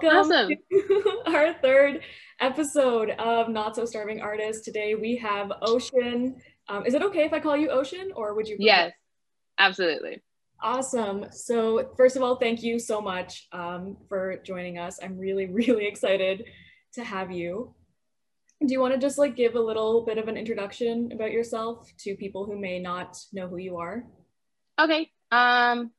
Welcome awesome. to our third episode of Not So Starving Artists. Today we have Ocean. Um, is it okay if I call you Ocean or would you? Yes, absolutely. Awesome. So, first of all, thank you so much um, for joining us. I'm really, really excited to have you. Do you want to just like give a little bit of an introduction about yourself to people who may not know who you are? Okay. Um,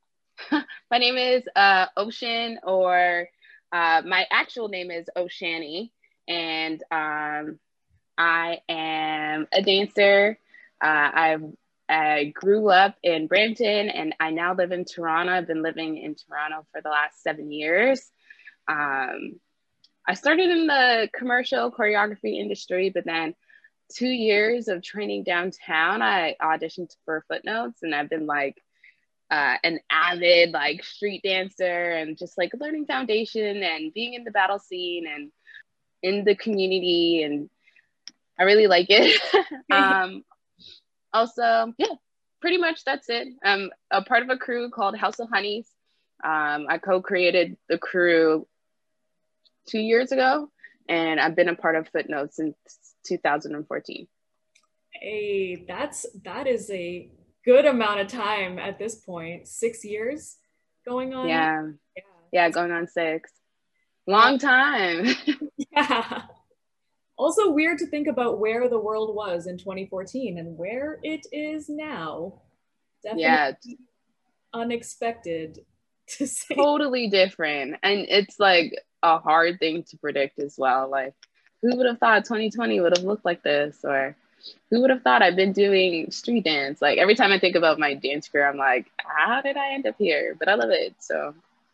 my name is uh, Ocean, or uh, my actual name is Oshani, and um, I am a dancer. Uh, I've I grew up in Brampton and I now live in Toronto. I've been living in Toronto for the last seven years. Um, I started in the commercial choreography industry, but then two years of training downtown, I auditioned for Footnotes and I've been like uh, an avid like street dancer and just like learning foundation and being in the battle scene and in the community and I really like it. um, also, yeah, pretty much that's it. I'm a part of a crew called House of Honeys. Um, I co-created the crew two years ago, and I've been a part of Footnotes since 2014. Hey, that's that is a good amount of time at this. Six years going on. Yeah, yeah, yeah going on six. Long time. yeah also weird to think about where the world was in 2014 and where it is now. Definitely yeah. unexpected to say. Totally different. And it's like a hard thing to predict as well. Like, who would have thought 2020 would have looked like this? Or who would have thought I've been doing street dance? Like, every time I think about my dance career, I'm like, how did I end up here? But I love it. So,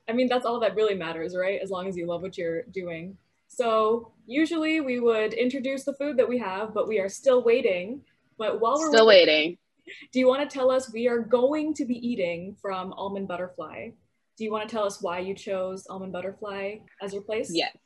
I mean, that's all that really matters, right? As long as you love what you're doing. So usually we would introduce the food that we have, but we are still waiting. But while we're still waiting, do you want to tell us we are going to be eating from Almond Butterfly? Do you want to tell us why you chose Almond Butterfly as your place? Yes.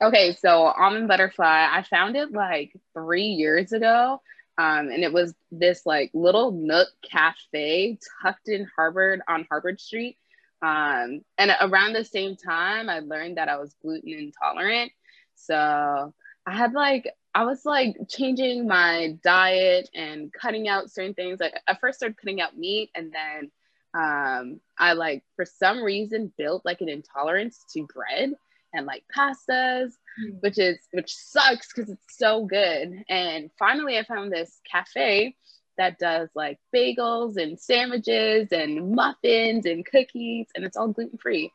Okay, so Almond Butterfly, I found it like three years ago. Um, and it was this like little nook cafe tucked in Harbord on Harbord Street. Um, and around the same time, I learned that I was gluten intolerant. So I had like, I was like changing my diet and cutting out certain things. Like I first started cutting out meat and then um, I like, for some reason, built like an intolerance to bread and like pastas, mm. which is, which sucks because it's so good. And finally, I found this cafe that does like bagels and sandwiches and muffins and cookies, and it's all gluten free.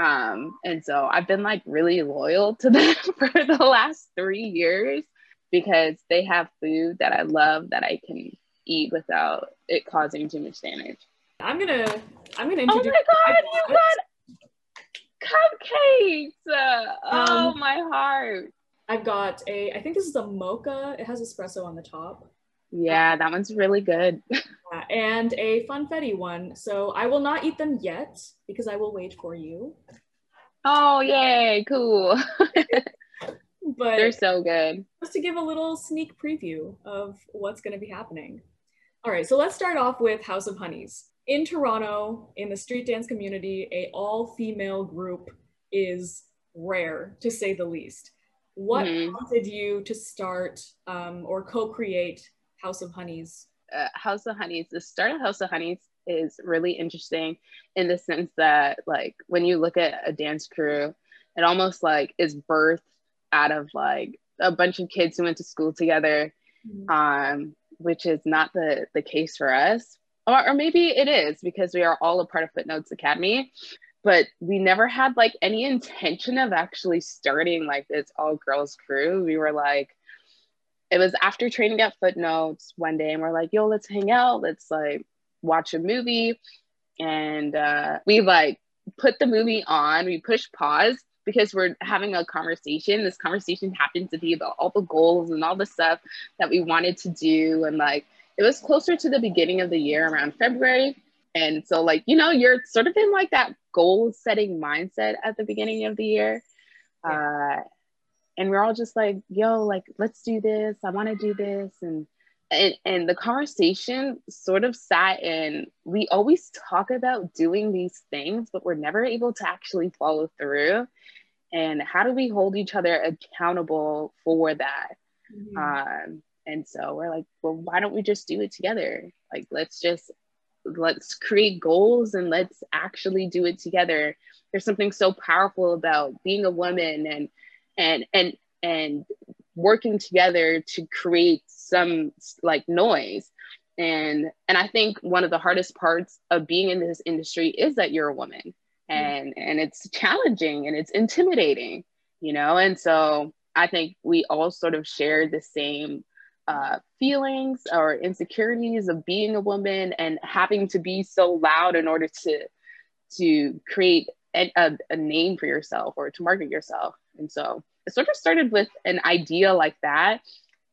Um, and so I've been like really loyal to them for the last three years because they have food that I love that I can eat without it causing too much damage. I'm gonna I'm gonna introduce. Oh my god, you got cupcakes! Uh, um, oh my heart. I've got a I think this is a mocha. It has espresso on the top. Yeah, that one's really good. and a funfetti one. So I will not eat them yet because I will wait for you. Oh, yay, cool. but they're so good. Just to give a little sneak preview of what's going to be happening. All right, so let's start off with House of Honeys. In Toronto, in the street dance community, a all-female group is rare, to say the least. What mm-hmm. prompted you to start um, or co-create House of Honeys uh, House of Honeys, the start of House of Honeys is really interesting in the sense that like when you look at a dance crew, it almost like is birthed out of like a bunch of kids who went to school together, mm-hmm. um, which is not the the case for us. Or, or maybe it is because we are all a part of Footnotes Academy, but we never had like any intention of actually starting like this all girls crew. We were like, it was after training at Footnotes one day, and we're like, yo, let's hang out. Let's like watch a movie. And uh, we like put the movie on, we push pause because we're having a conversation. This conversation happened to be about all the goals and all the stuff that we wanted to do. And like, it was closer to the beginning of the year around February. And so, like, you know, you're sort of in like that goal setting mindset at the beginning of the year. Yeah. Uh, and we're all just like yo like let's do this i want to do this and, and and the conversation sort of sat in we always talk about doing these things but we're never able to actually follow through and how do we hold each other accountable for that mm-hmm. um, and so we're like well why don't we just do it together like let's just let's create goals and let's actually do it together there's something so powerful about being a woman and and and and working together to create some like noise and and i think one of the hardest parts of being in this industry is that you're a woman mm-hmm. and mm-hmm. and it's challenging and it's intimidating you know and so i think we all sort of share the same uh, feelings or insecurities of being a woman and having to be so loud in order to to create a, a, a name for yourself or to market yourself. And so it sort of started with an idea like that.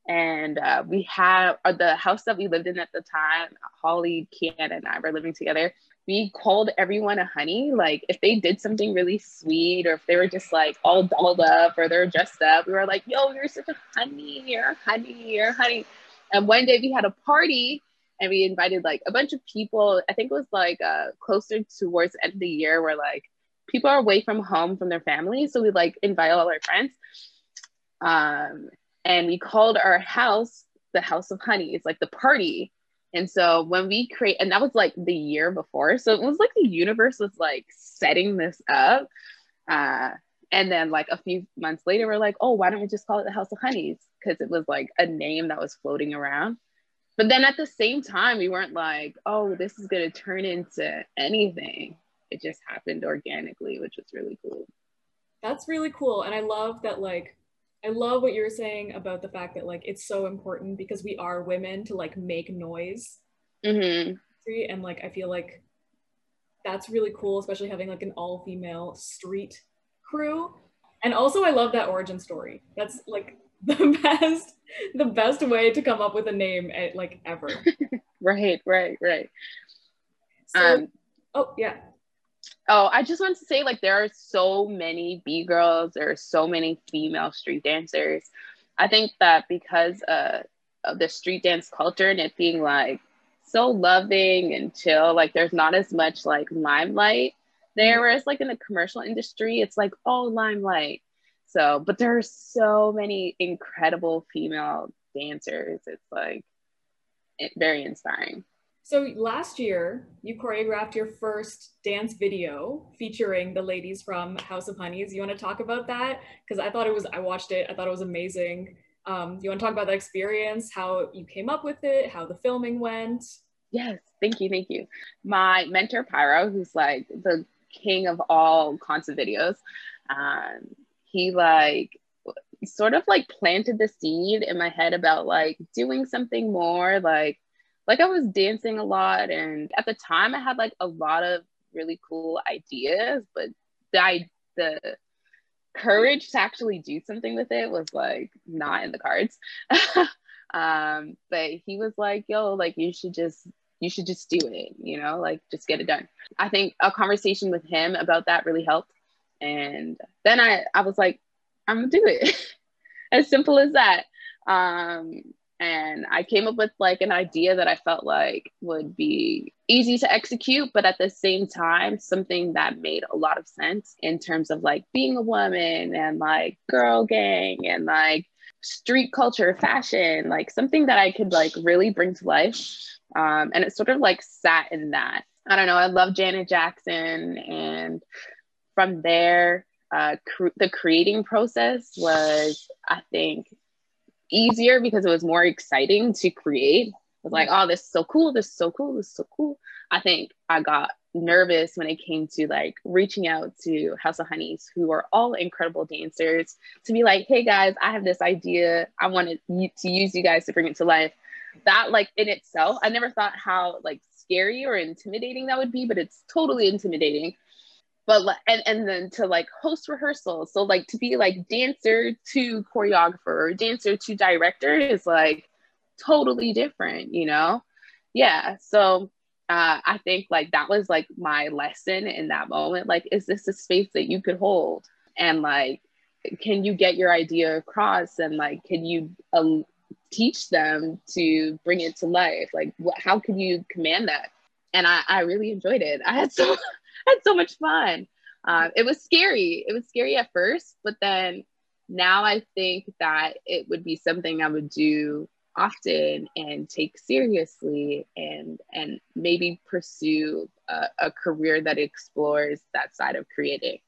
And uh, we have uh, the house that we lived in at the time holly Kian, and i were living together we called everyone a honey like if they did something really sweet or if they were just like all dolled up or they're dressed up we were like yo you're such a honey you're a honey you're a honey and one day we had a party and we invited like a bunch of people i think it was like uh, closer towards the end of the year where like people are away from home from their families so we like invite all our friends um and we called our house the House of Honey. It's like the party. And so when we create, and that was like the year before. So it was like the universe was like setting this up. Uh, and then like a few months later, we're like, oh, why don't we just call it the House of Honeys? Because it was like a name that was floating around. But then at the same time, we weren't like, oh, this is going to turn into anything. It just happened organically, which was really cool. That's really cool. And I love that, like, I love what you're saying about the fact that like it's so important because we are women to like make noise. Mm-hmm. And like I feel like that's really cool, especially having like an all female street crew. And also I love that origin story. That's like the best the best way to come up with a name at, like ever. right, right, right. So, um, oh yeah. Oh, I just want to say, like, there are so many B girls, there are so many female street dancers. I think that because uh, of the street dance culture and it being like so loving and chill, like, there's not as much like limelight there. Mm-hmm. Whereas, like, in the commercial industry, it's like all limelight. So, but there are so many incredible female dancers. It's like it, very inspiring. So last year, you choreographed your first dance video featuring the ladies from House of Honeys. You want to talk about that? Because I thought it was, I watched it, I thought it was amazing. Um, you want to talk about that experience, how you came up with it, how the filming went? Yes, thank you, thank you. My mentor, Pyro, who's like the king of all concert videos, um, he like sort of like planted the seed in my head about like doing something more like like I was dancing a lot and at the time I had like a lot of really cool ideas, but the the courage to actually do something with it was like not in the cards. um, but he was like, yo, like you should just you should just do it, you know, like just get it done. I think a conversation with him about that really helped. And then I I was like, I'm gonna do it. as simple as that. Um, and I came up with like an idea that I felt like would be easy to execute, but at the same time, something that made a lot of sense in terms of like being a woman and like girl gang and like street culture, fashion, like something that I could like really bring to life. Um, and it sort of like sat in that. I don't know, I love Janet Jackson. And from there, uh, cr- the creating process was, I think, easier because it was more exciting to create. I was like, mm-hmm. oh, this is so cool. This is so cool. This is so cool. I think I got nervous when it came to like reaching out to House of Honeys, who are all incredible dancers, to be like, hey guys, I have this idea. I wanted to use you guys to bring it to life. That, like, in itself, I never thought how like scary or intimidating that would be, but it's totally intimidating but and and then to like host rehearsals. So like to be like dancer to choreographer or dancer to director is like totally different you know? Yeah so uh, i think like that was like my lesson in that moment. Like is this a space that you could hold? And like can you get your idea across? And like can you um, teach them to bring it to life? Like what, how can you command that? And I, I really enjoyed it. I had so had so much fun. Uh, it was scary. It was scary at first, but then now I think that it would be something I would do often and take seriously and and maybe pursue a, a career that explores that side of creating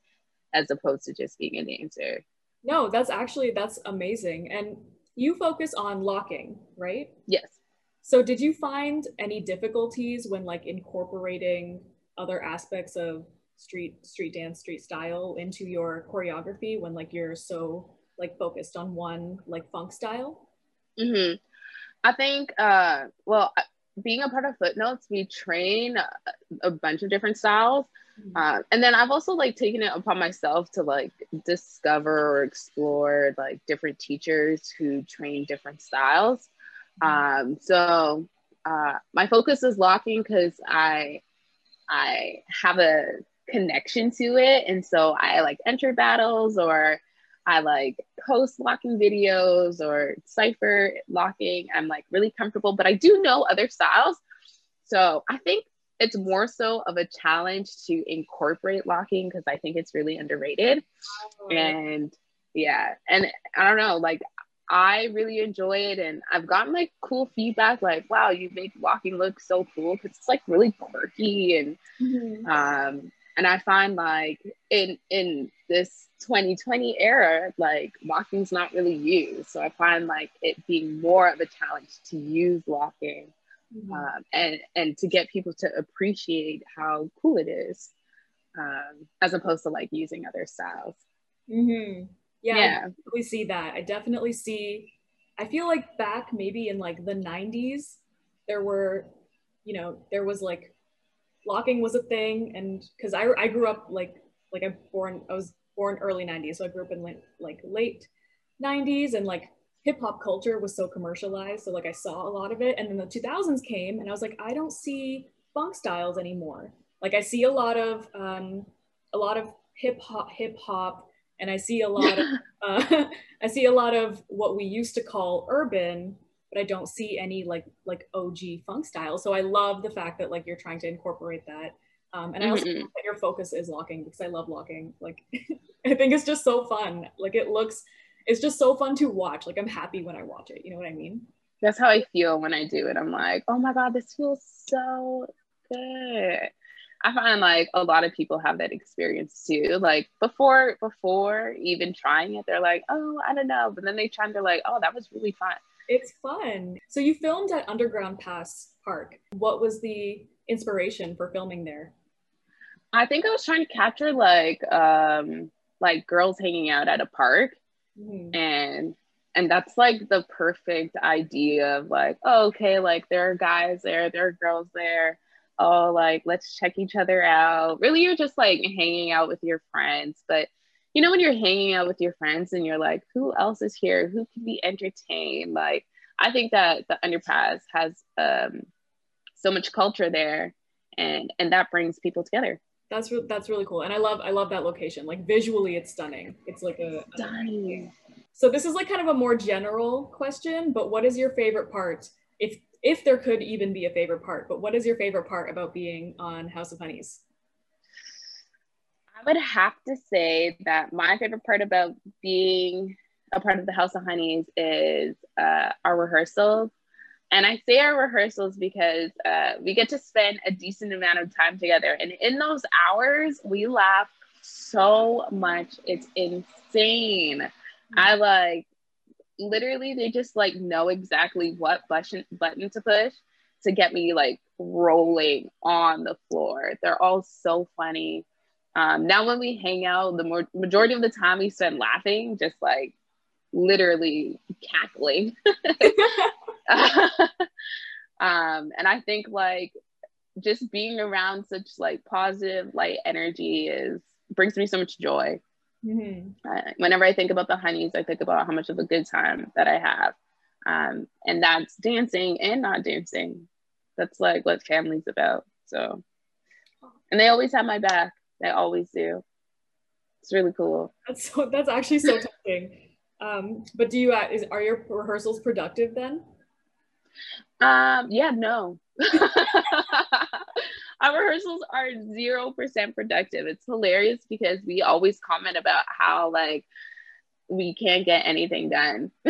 as opposed to just being a dancer. No, that's actually that's amazing. And you focus on locking, right? Yes. So did you find any difficulties when like incorporating other aspects of street street dance, street style into your choreography when like you're so like focused on one like funk style? Mm-hmm. I think uh well being a part of footnotes we train a bunch of different styles Mm-hmm. Uh, and then I've also like taken it upon myself to like discover or explore like different teachers who train different styles. Mm-hmm. Um, so uh, my focus is locking because I I have a connection to it, and so I like enter battles or I like post locking videos or cipher locking. I'm like really comfortable, but I do know other styles. So I think it's more so of a challenge to incorporate locking because I think it's really underrated. Oh. And yeah, and I don't know, like I really enjoy it and I've gotten like cool feedback like, wow, you make locking look so cool because it's like really quirky and mm-hmm. um and I find like in in this 2020 era, like locking's not really used. So I find like it being more of a challenge to use locking mm-hmm. um, and and to get people to appreciate how cool it is um, as opposed to like using other styles mm-hmm. Yeah, yeah. we see that i definitely see i feel like back maybe in like the 90s there were you know there was like locking was a thing and because I, I grew up like like i'm born i was born early 90s so i grew up in like, like late 90s and like hip hop culture was so commercialized. So like I saw a lot of it. And then the 2000s came and I was like, I don't see funk styles anymore. Like I see a lot of, um, a lot of hip hop, hip hop, and I see a lot of, uh, I see a lot of what we used to call urban, but I don't see any like, like OG funk style. So I love the fact that like you're trying to incorporate that. Um, and I also mm-hmm. that your focus is locking because I love locking. Like, I think it's just so fun. Like it looks, it's just so fun to watch. Like I'm happy when I watch it. You know what I mean? That's how I feel when I do it. I'm like, oh my God, this feels so good. I find like a lot of people have that experience too. Like before, before even trying it, they're like, oh, I don't know. But then they try and they're like, oh, that was really fun. It's fun. So you filmed at Underground Pass Park. What was the inspiration for filming there? I think I was trying to capture like um like girls hanging out at a park mm-hmm. and and that's like the perfect idea of like oh, okay like there are guys there there are girls there oh like let's check each other out really you're just like hanging out with your friends but you know when you're hanging out with your friends and you're like who else is here who can be entertained like i think that the underpass has um so much culture there and and that brings people together that's re- that's really cool, and I love I love that location. Like visually, it's stunning. It's like a stunning. So this is like kind of a more general question, but what is your favorite part? If if there could even be a favorite part, but what is your favorite part about being on House of Honeys? I would have to say that my favorite part about being a part of the House of Honeys is uh, our rehearsals and I say our rehearsals because uh, we get to spend a decent amount of time together. And in those hours, we laugh so much. It's insane. I like literally, they just like know exactly what button, button to push to get me like rolling on the floor. They're all so funny. Um, now, when we hang out, the more, majority of the time we spend laughing, just like literally cackling. um, and I think like just being around such like positive light energy is brings me so much joy. Mm-hmm. Uh, whenever I think about the honeys, I think about how much of a good time that I have. Um, and that's dancing and not dancing. That's like what family's about. So, and they always have my back. They always do. It's really cool. That's so, that's actually so touching. Um, but do you uh, is are your rehearsals productive then? Um, yeah, no. our rehearsals are 0% productive. It's hilarious because we always comment about how like we can't get anything done.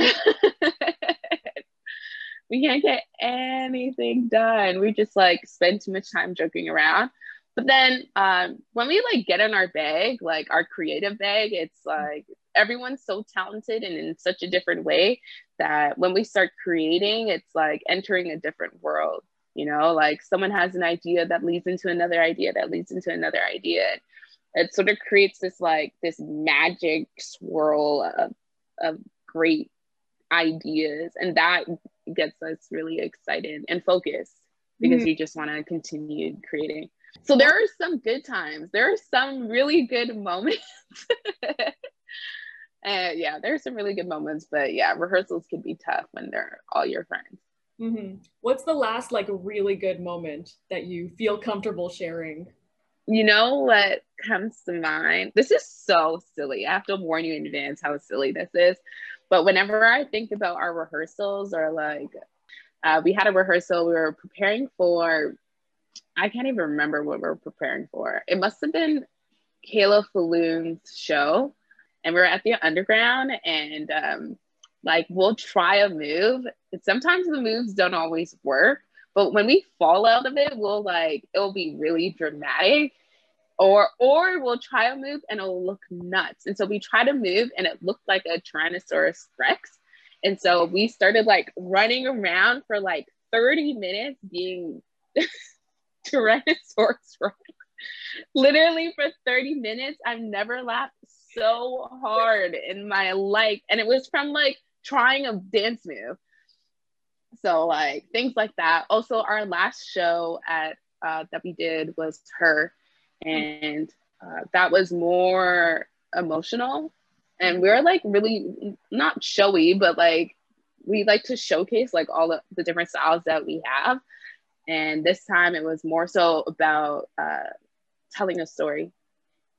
we can't get anything done. We just like spend too much time joking around. But then um, when we like get in our bag, like our creative bag, it's like everyone's so talented and in such a different way that when we start creating, it's like entering a different world. You know, like someone has an idea that leads into another idea that leads into another idea. It sort of creates this like this magic swirl of, of great ideas. And that gets us really excited and focused because mm-hmm. you just want to continue creating. So there are some good times. There are some really good moments. and yeah, there are some really good moments, but yeah, rehearsals can be tough when they're all your friends. Mm-hmm. What's the last like really good moment that you feel comfortable sharing? You know what comes to mind? This is so silly. I have to warn you in advance how silly this is. But whenever I think about our rehearsals or like, uh, we had a rehearsal, we were preparing for, I can't even remember what we are preparing for. It must have been Kayla Falloon's show. And we are at the underground and um, like we'll try a move. Sometimes the moves don't always work, but when we fall out of it, we'll like, it'll be really dramatic or or we'll try a move and it'll look nuts. And so we tried to move and it looked like a Tyrannosaurus Rex. And so we started like running around for like 30 minutes being Tyrannosaurus Rex. Literally for 30 minutes, I've never laughed so hard in my life. And it was from like trying a dance move. So like things like that. Also, our last show at uh, that we did was her and uh, that was more emotional and we are like really not showy but like we like to showcase like all the, the different styles that we have and this time it was more so about uh, telling a story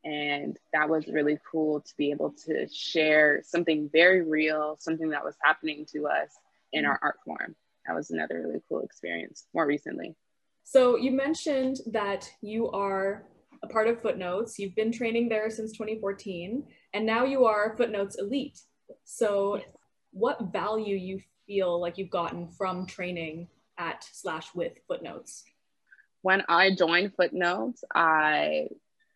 and that was really cool to be able to share something very real something that was happening to us in our art form that was another really cool experience more recently so you mentioned that you are a part of Footnotes. You've been training there since 2014, and now you are Footnotes Elite. So, yes. what value you feel like you've gotten from training at slash with Footnotes? When I joined Footnotes, I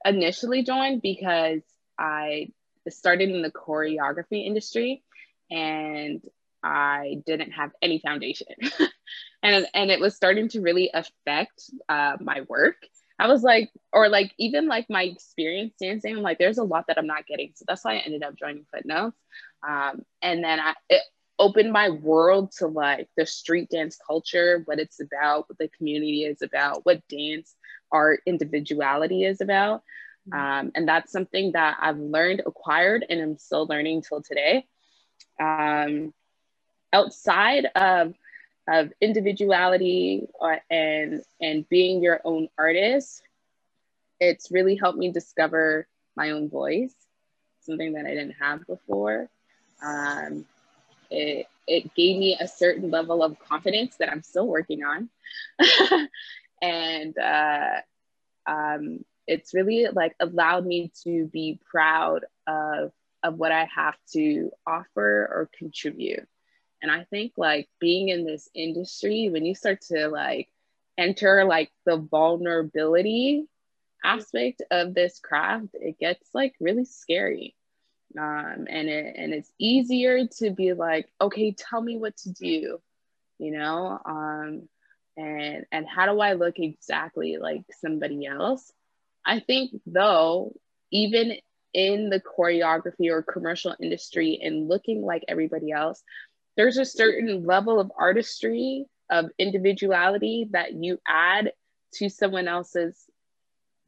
initially joined because I started in the choreography industry and I didn't have any foundation. and, and it was starting to really affect uh, my work. I was like, or like even like my experience dancing, I'm like, there's a lot that I'm not getting. So that's why I ended up joining Footnotes. Um, and then I it opened my world to like the street dance culture, what it's about, what the community is about, what dance art individuality is about. Mm-hmm. Um, and that's something that I've learned, acquired, and I'm still learning till today. Um, outside of of individuality uh, and and being your own artist it's really helped me discover my own voice something that i didn't have before um, it, it gave me a certain level of confidence that i'm still working on and uh, um, it's really like allowed me to be proud of of what i have to offer or contribute and I think like being in this industry, when you start to like enter like the vulnerability aspect of this craft, it gets like really scary. Um, and it and it's easier to be like, okay, tell me what to do, you know, um, and and how do I look exactly like somebody else? I think though, even in the choreography or commercial industry and looking like everybody else, there's a certain level of artistry of individuality that you add to someone else's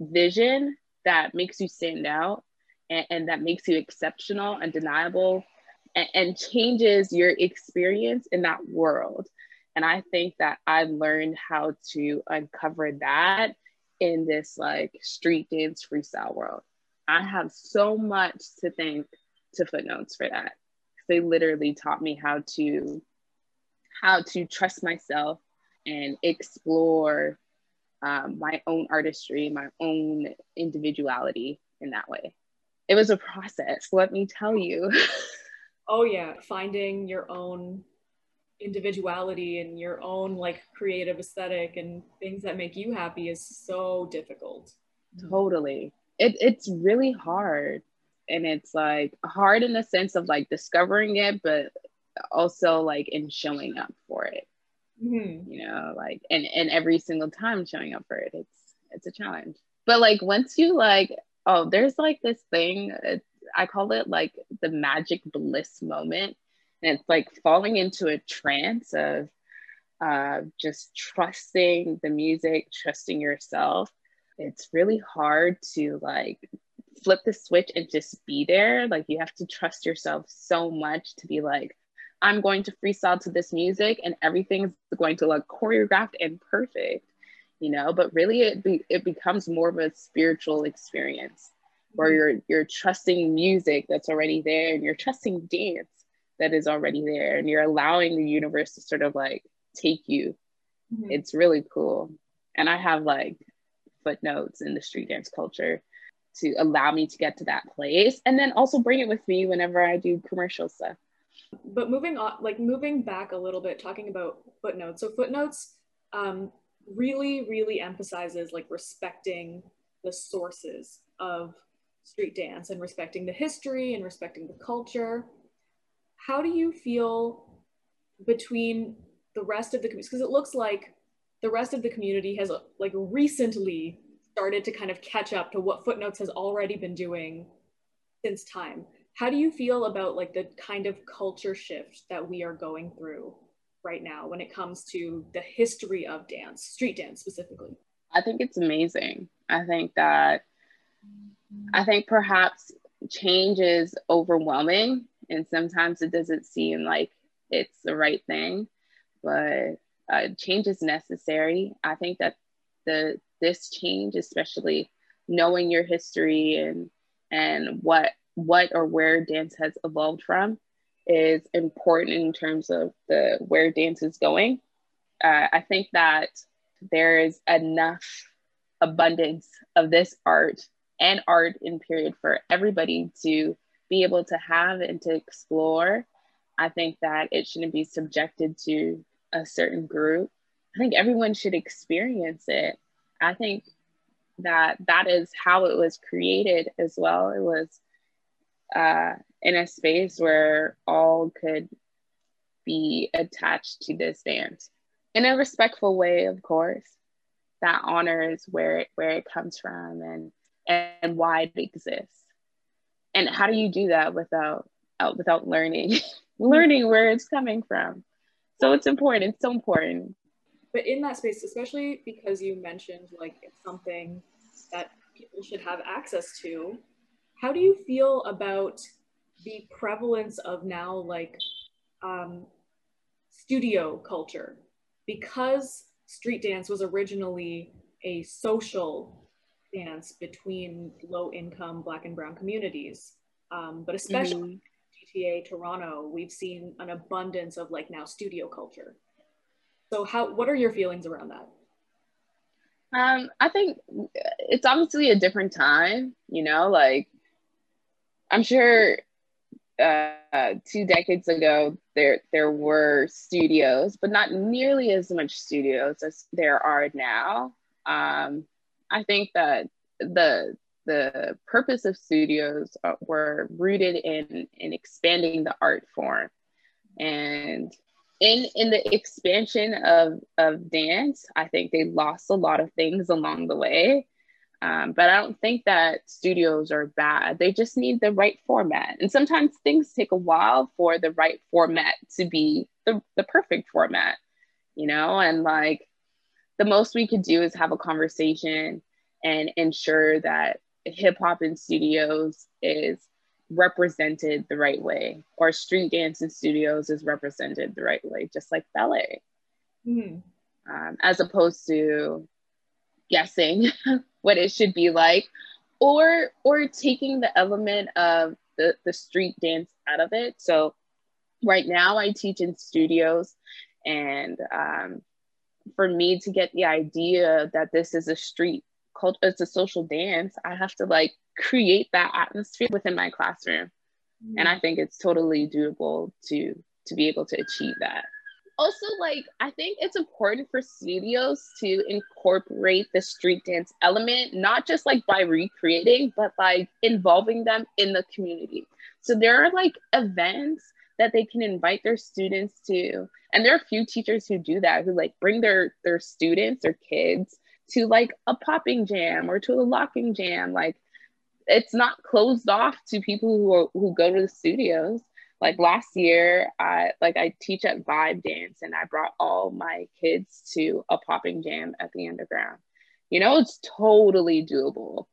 vision that makes you stand out and, and that makes you exceptional and deniable and, and changes your experience in that world and i think that i've learned how to uncover that in this like street dance freestyle world i have so much to thank to footnotes for that they literally taught me how to how to trust myself and explore um, my own artistry, my own individuality in that way. It was a process, let me tell you. oh, yeah, finding your own individuality and your own like creative aesthetic and things that make you happy is so difficult. Totally. It, it's really hard. And it's like hard in the sense of like discovering it, but also like in showing up for it. Mm-hmm. You know, like and and every single time showing up for it, it's it's a challenge. But like once you like, oh, there's like this thing. I call it like the magic bliss moment and it's like falling into a trance of uh, just trusting the music, trusting yourself. It's really hard to like flip the switch and just be there. Like you have to trust yourself so much to be like, I'm going to freestyle to this music and everything's going to look choreographed and perfect, you know. But really, it be, it becomes more of a spiritual experience where mm-hmm. you're you're trusting music that's already there and you're trusting dance that is already there and you're allowing the universe to sort of like take you. Mm-hmm. it's really cool. And i have like footnotes in the street dance culture to allow me to get to that place and then also bring it with me whenever i do commercial stuff. But moving on like moving back a little bit talking about footnotes. So footnotes um, really really emphasizes like respecting the sources of street dance and respecting the history and respecting the culture how do you feel between the rest of the community? Because it looks like the rest of the community has like recently started to kind of catch up to what Footnotes has already been doing since time. How do you feel about like the kind of culture shift that we are going through right now when it comes to the history of dance, street dance specifically? I think it's amazing. I think that I think perhaps change is overwhelming and sometimes it doesn't seem like it's the right thing but uh, change is necessary. I think that the this change especially knowing your history and and what what or where dance has evolved from is important in terms of the where dance is going. Uh, i think that there is enough abundance of this art and art in period for everybody to be able to have and to explore, I think that it shouldn't be subjected to a certain group. I think everyone should experience it. I think that that is how it was created as well. It was uh, in a space where all could be attached to this dance in a respectful way, of course, that honors where it, where it comes from and, and why it exists and how do you do that without without learning? Learning where it's coming from. So it's important it's so important. But in that space especially because you mentioned like it's something that people should have access to how do you feel about the prevalence of now like um, studio culture? Because street dance was originally a social between low income black and brown communities. Um, but especially mm-hmm. gta toronto we've seen an abundance of like now studio culture. So how what are your feelings around that? Um, i think it's obviously a different time you know like i'm sure uh, two decades ago there there were studios but not nearly as much studios as there are now. Um, I think that the the purpose of studios uh, were rooted in in expanding the art form. And in in the expansion of of dance i think they lost a lot of things along the way. Um, but i don't think that studios are bad. They just need the right format. And sometimes things take a while for the right format to be the, the perfect format you know? And like the most we could do is have a conversation and ensure that hip hop in studios is represented the right way, or street dance in studios is represented the right way, just like ballet, mm-hmm. um, as opposed to guessing what it should be like, or or taking the element of the, the street dance out of it. So right now I teach in studios and um, for me to get the idea that this is a street culture, it's a social dance, I have to like create that atmosphere within my classroom. Mm. And I think it's totally doable to to be able to achieve that. Also, like I think it's important for studios to incorporate the street dance element, not just like by recreating, but by involving them in the community. So there are like events that they can invite their students to and there are a few teachers who do that who like bring their their students or kids to like a popping jam or to a locking jam. Like it's not closed off to people who are, who go to the studios. Like last year i like i teach at vibe dance and i brought all my kids to a popping jam at the underground. You know it's totally doable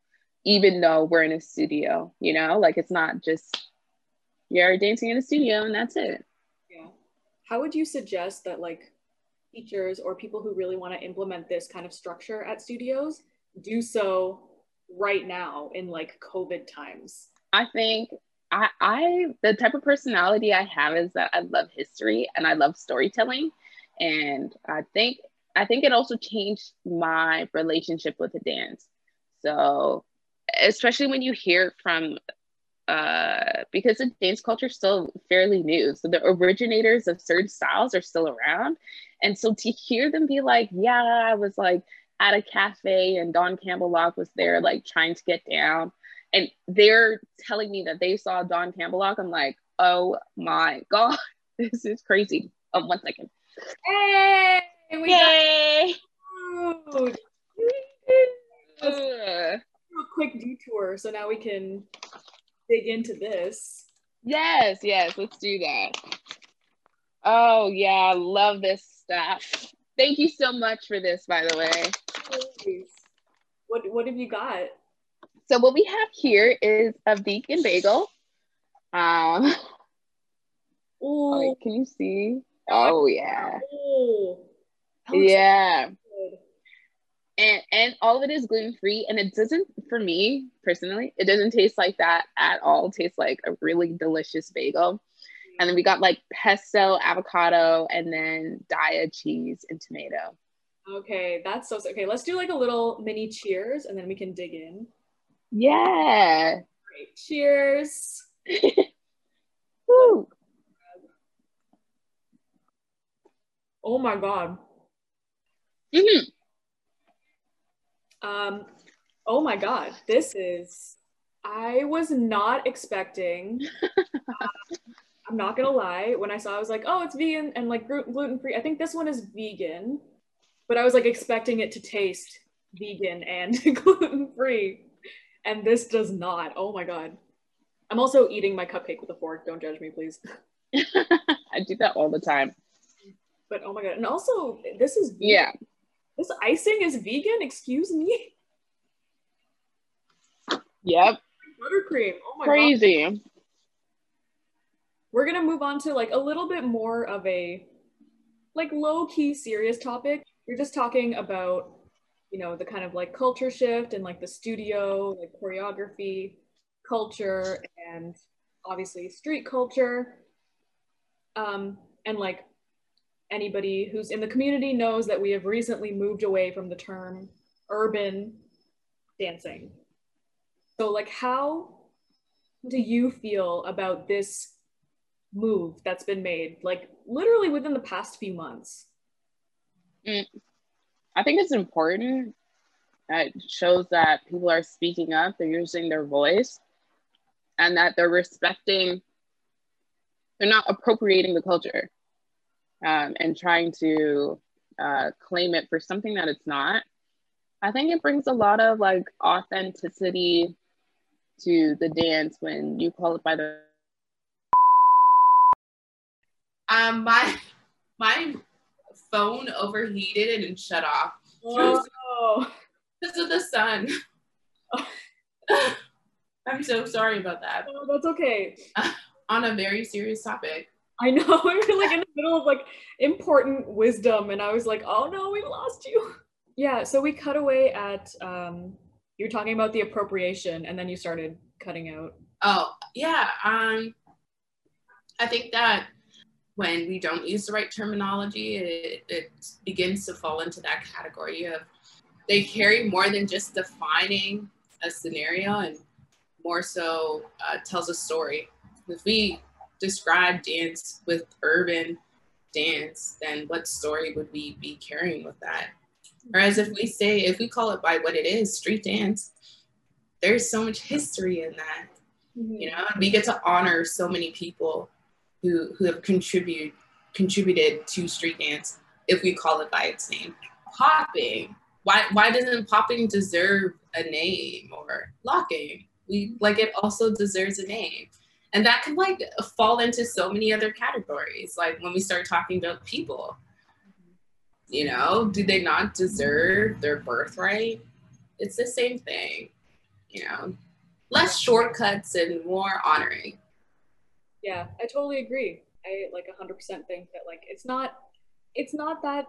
even though we're in a studio you know? Like it's not just you're dancing in a studio and that's it. Yeah. How would you suggest that like teachers or people who really want to implement this kind of structure at studios do so right now in like COVID times? I think I, I the type of personality I have is that I love history and I love storytelling. And I think I think it also changed my relationship with the dance. So especially when you hear from uh, because the dance culture is still fairly new. So the originators of certain styles are still around. And so to hear them be like, yeah, I was like at a cafe and Don Campbellock was there, like trying to get down. And they're telling me that they saw Don Campbellock. I'm like, oh my God, this is crazy. Oh, one second. Hey, we Yay! got a quick detour so now we can dig into this. Yes, yes, let's do that. Oh yeah, I love this stuff. Thank you so much for this, by the way. What what have you got? So what we have here is a vegan bagel. Um oh, can you see? Oh yeah. Oh, yeah and and all of it is gluten free and it doesn't for me personally it doesn't taste like that at all. It tastes like a really delicious bagel. And then we got like pesto avocado and then Daiya cheese and tomato. Okay that's so okay let's do like a little mini cheers and then we can dig in. Yeah. Great. cheers. Woo. oh my god. Mm-hmm. Um, oh my God, this is, I was not expecting. uh, I'm not gonna lie, when I saw I was like, oh, it's vegan and like gluten free. I think this one is vegan, but I was like expecting it to taste vegan and gluten free. And this does not. Oh my God. I'm also eating my cupcake with a fork. Don't judge me, please. I do that all the time. But oh my God. And also, this is vegan. yeah. This icing is vegan? Excuse me? Yep. Buttercream. Oh my Crazy. God. We're to move on to like a little bit more of a like low key serious topic. We're just talking about, you know, the kind of like culture shift and like the studio, like choreography, culture, and obviously street culture. Um, and like anybody who's in the community knows that we have recently moved away from the term urban dancing. So, like, how do you feel about this move that's been made, like, literally within the past few months? Mm. I think it's important. It shows that people are speaking up, they're using their voice, and that they're respecting, they're not appropriating the culture um, and trying to uh, claim it for something that it's not, I think it brings a lot of like authenticity to the dance when you call it by the. Um, my my phone overheated and shut off. Oh. Because of the sun. I'm so sorry about that. Oh, that's okay. Uh, on a very serious topic. I know we were like in the middle of like important wisdom, and I was like, "Oh no, we lost you." Yeah, so we cut away at um, you're talking about the appropriation, and then you started cutting out. Oh yeah, um, I think that when we don't use the right terminology, it, it begins to fall into that category of they carry more than just defining a scenario and more so uh, tells a story. If we describe dance with urban dance, then what story would we be carrying with that? Whereas if we say, if we call it by what it is, street dance, there's so much history in that. Mm-hmm. You know, we get to honor so many people who who have contributed contributed to street dance if we call it by its name. Popping. Why why doesn't popping deserve a name or locking? We like it also deserves a name. And that can like fall into so many other categories. Like when we start talking about people, you know, do they not deserve their birthright? It's the same thing, you know, less shortcuts and more honoring. Yeah, I totally agree. I like 100% think that like it's not it's not that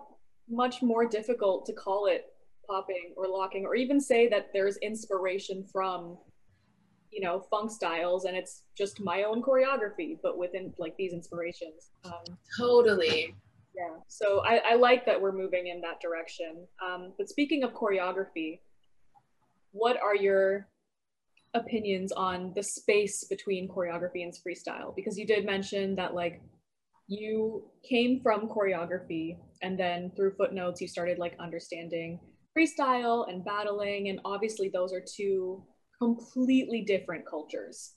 much more difficult to call it popping or locking or even say that there's inspiration from you know funk styles and it's just my own choreography but within like these inspirations. Um, totally. yeah so I, I like that we're moving in that direction. Um, but speaking of choreography what are your opinions on the space between choreography and freestyle? Because you did mention that like you came from choreography and then through footnotes you started like understanding freestyle and battling and obviously those are two completely different cultures.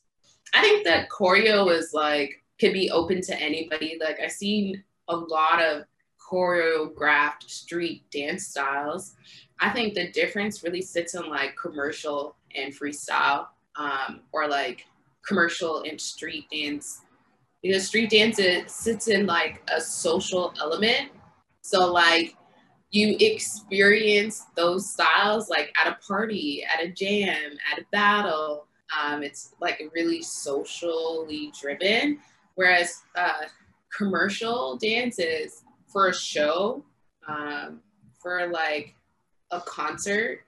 I think that choreo is like could be open to anybody. Like I've seen a lot of choreographed street dance styles. I think the difference really sits in like commercial and freestyle, um, or like commercial and street dance. Because street dance it sits in like a social element. So like you experience those styles like at a party, at a jam, at a battle. Um, it's like really socially driven. Whereas uh, commercial dances for a show, um, for like a concert,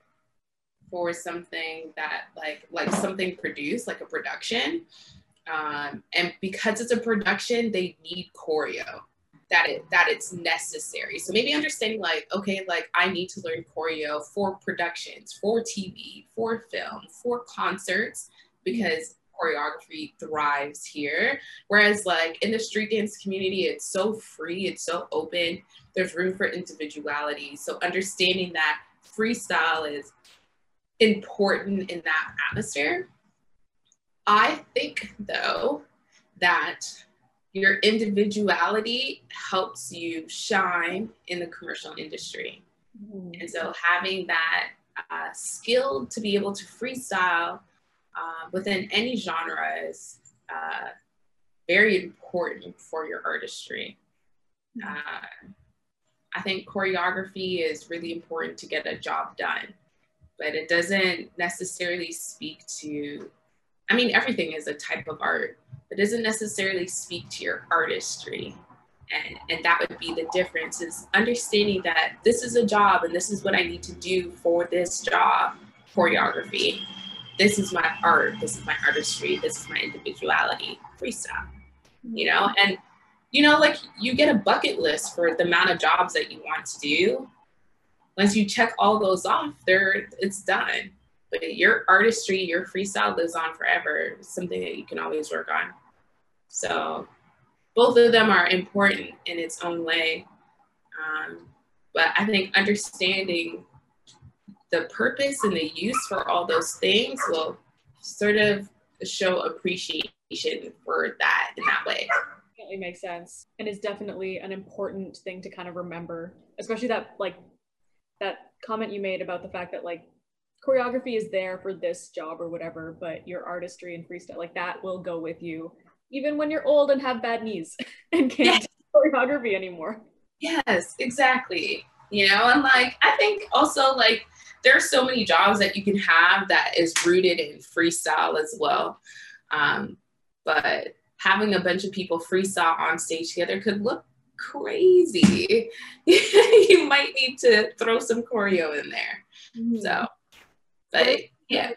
for something that like like something produced, like a production. Um, and because it's a production, they need choreo that it that it's necessary. So maybe understanding like, okay, like I need to learn choreo for productions, for TV, for film, for concerts, because choreography thrives here. Whereas like in the street dance community, it's so free, it's so open, there's room for individuality. So understanding that freestyle is important in that atmosphere. I think though that your individuality helps you shine in the commercial industry. Mm-hmm. And so having that uh, skill to be able to freestyle uh, within any genre is uh, very important for your artistry. Mm-hmm. Uh, I think choreography is really important to get a job done, but it doesn't necessarily speak to, I mean, everything is a type of art it doesn't necessarily speak to your artistry. And, and that would be the difference is understanding that this is a job and this is what I need to do for this job, choreography. This is my art, this is my artistry, this is my individuality, freestyle. You know, and you know, like you get a bucket list for the amount of jobs that you want to do. Once you check all those off, there it's done but your artistry, your freestyle lives on forever. It's something that you can always work on. So both of them are important in its own way. Um, but I think understanding the purpose and the use for all those things will sort of show appreciation for that in that way. Definitely makes sense. And is definitely an important thing to kind of remember, especially that like that comment you made about the fact that like choreography is there for this job or whatever, but your artistry and freestyle, like that will go with you even when you're old and have bad knees and can't yes. do choreography anymore. Yes, exactly. You know, and like I think also like there are so many jobs that you can have that is rooted in freestyle as well. Um, but having a bunch of people freestyle on stage together could look crazy. you might need to throw some choreo in there. Mm-hmm. So but yeah.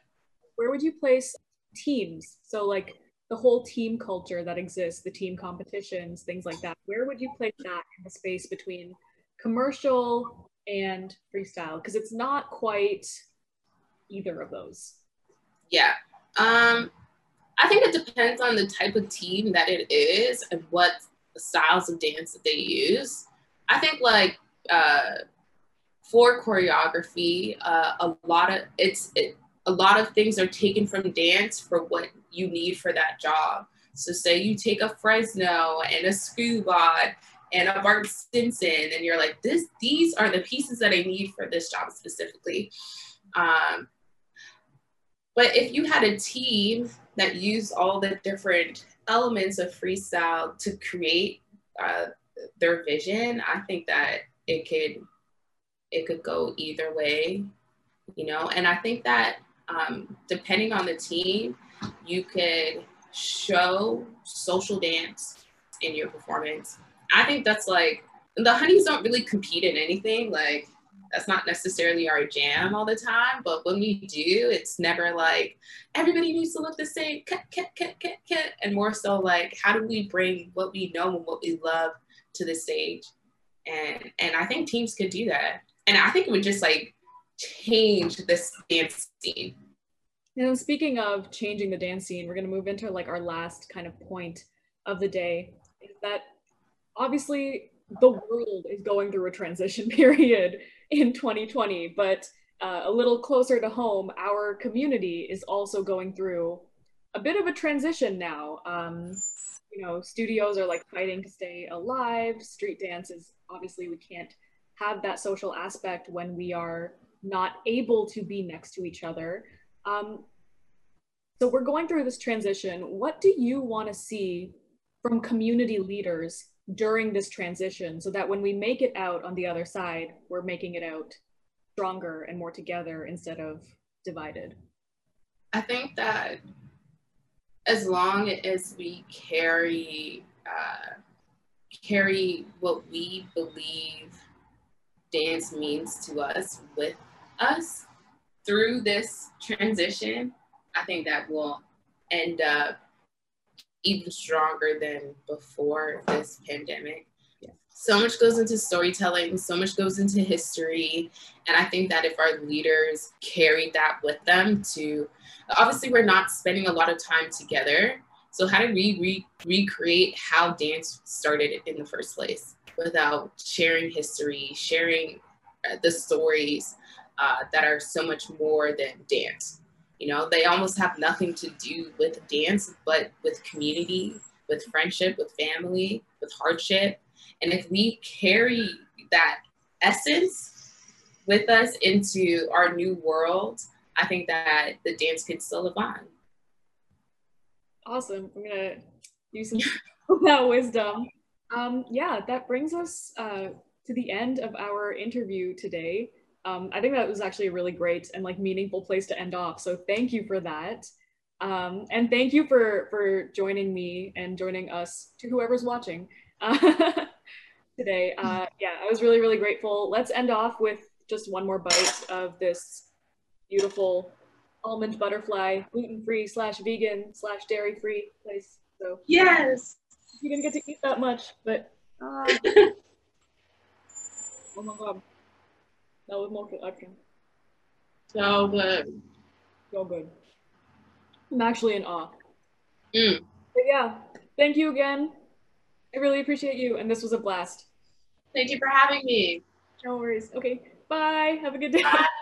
Where would you place teams? So like the whole team culture that exists, the team competitions, things like that, where would you place that in the space between commercial and freestyle? Because it's not quite either of those. Yeah. Um, I think it depends on the type of team that it is and what styles of dance that they use. I think like uh, for choreography, uh, a lot of it's it, a lot of things are taken from dance for what you need for that job. So say you take a Fresno and a Scuba and a Bart Simpson, and you're like, this these are the pieces that I need for this job specifically. Um, but if you had a team that used all the different elements of freestyle to create uh, their vision, I think that it could it could go either way, you know. And I think that um, depending on the team, you could show social dance in your performance. I think that's like the honeys don't really compete in anything. Like that's not necessarily our jam all the time, but when we do, it's never like everybody needs to look the same, cut, cut, cut, cut, cut, and more so like how do we bring what we know and what we love to the stage, and and I think teams could do that, and I think it would just like change this dance scene. And speaking of changing the dance scene, we're going to move into like our last kind of point of the day. Is that obviously the world is going through a transition period in 2020, but uh, a little closer to home, our community is also going through a bit of a transition now. Um, you know, studios are like fighting to stay alive. Street dance is obviously we can't have that social aspect when we are not able to be next to each other. Um, so we're going through this transition. What do you want to see from community leaders during this transition so that when we make it out on the other side, we're making it out stronger and more together instead of divided? I think that as long as we carry uh, carry what we believe dance means to us with us through this transition, I think that will end up even stronger than before this pandemic. Yeah. So much goes into storytelling, so much goes into history. And I think that if our leaders carry that with them to, obviously, we're not spending a lot of time together. So, how do we re- recreate how dance started in the first place without sharing history, sharing uh, the stories uh, that are so much more than dance? You know, they almost have nothing to do with dance, but with community, with friendship, with family, with hardship. And if we carry that essence with us into our new world, I think that the dance can still live on. Awesome. I'm gonna use some of that wisdom. Um, yeah, that brings us uh, to the end of our interview today um, I think that was actually a really great and like meaningful place to end off. So thank you for that. Um, and thank you for for joining me and joining us to whoever's watching uh, today. Uh, yeah, I was really really grateful. Let's end off with just one more bite of this beautiful almond butterfly, gluten free slash vegan slash dairy free place. So yes, you didn't get to eat that much, but uh, oh my god. That was more action. So good. So good. I'm actually in awe. Mm. But yeah, thank you again. I really appreciate you, and this was a blast. Thank you for having me. No worries. Okay, bye. Have a good day. Bye.